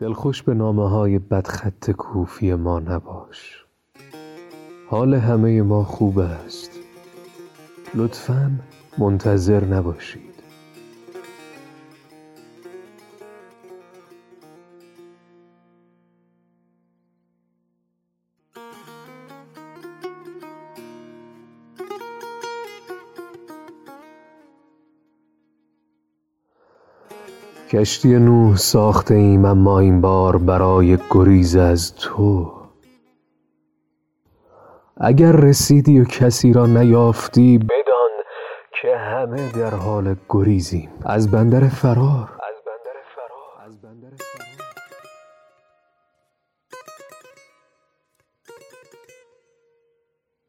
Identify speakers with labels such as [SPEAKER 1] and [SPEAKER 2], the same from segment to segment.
[SPEAKER 1] دلخوش به نامه های بدخط کوفی ما نباش. حال همه ما خوب است. لطفا منتظر نباشید. کشتی نوح ساخته ایم اما این بار برای گریز از تو. اگر رسیدی و کسی را نیافتی بدان که همه در حال گریزیم. از بندر فرار.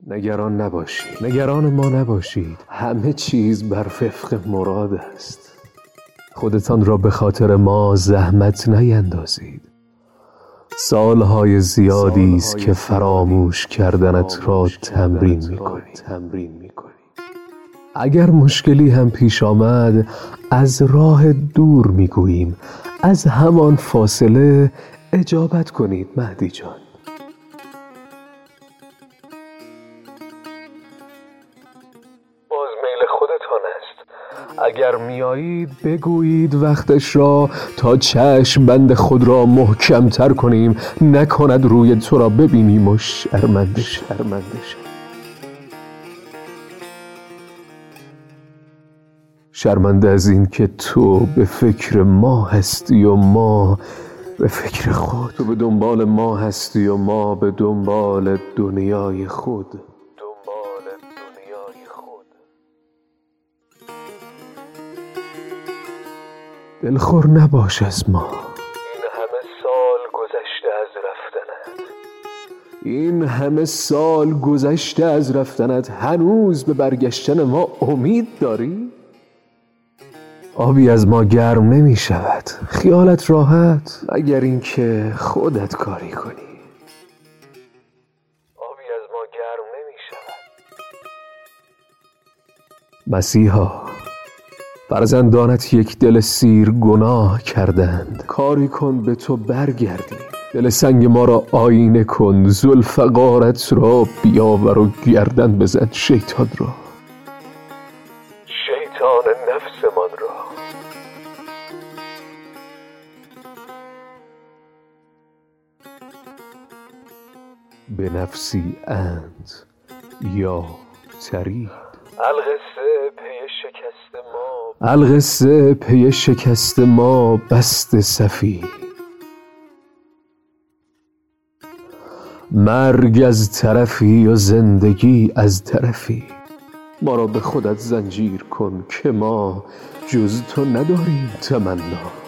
[SPEAKER 1] نگران نباشید. نگران ما نباشید. همه چیز بر وفق مراد است. خودتان را به خاطر ما زحمت نیندازید. سالهای زیادی است که فراموش کردنت را تمرین می کنیم اگر مشکلی هم پیش آمد از راه دور می گوییم از همان فاصله اجابت کنید مهدی جان. اگر میایید بگویید وقتش را تا چشم بند خود را محکم تر کنیم نکند روی تو را ببینیم و شرمنده شرمنده از این که تو به فکر ما هستی و ما به فکر خود. تو به دنبال ما هستی و ما به دنبال دنیای خود. دلخور نباش از ما. این همه سال گذشته از رفتنت. هنوز به برگشتن ما امید داری؟ آبی از ما گرم نمی شود. خیالت راحت. مگر اینکه خودت کاری کنی. مسیحا. فرزندانت یک دل سیر گناه کردند. کاری کن به تو برگردیم. دل سنگ ما را آینه کن ذوالفقارت را بیاور و گردن بزن شیطان را. شیطان نفسمان را. به نفسی انت یا ترید القصه پی شکست ما. بسته صفی. مرگ از طرفی و زندگی از طرفی. ما را به خودت زنجیر کن که ما جز تو نداریم تمنا.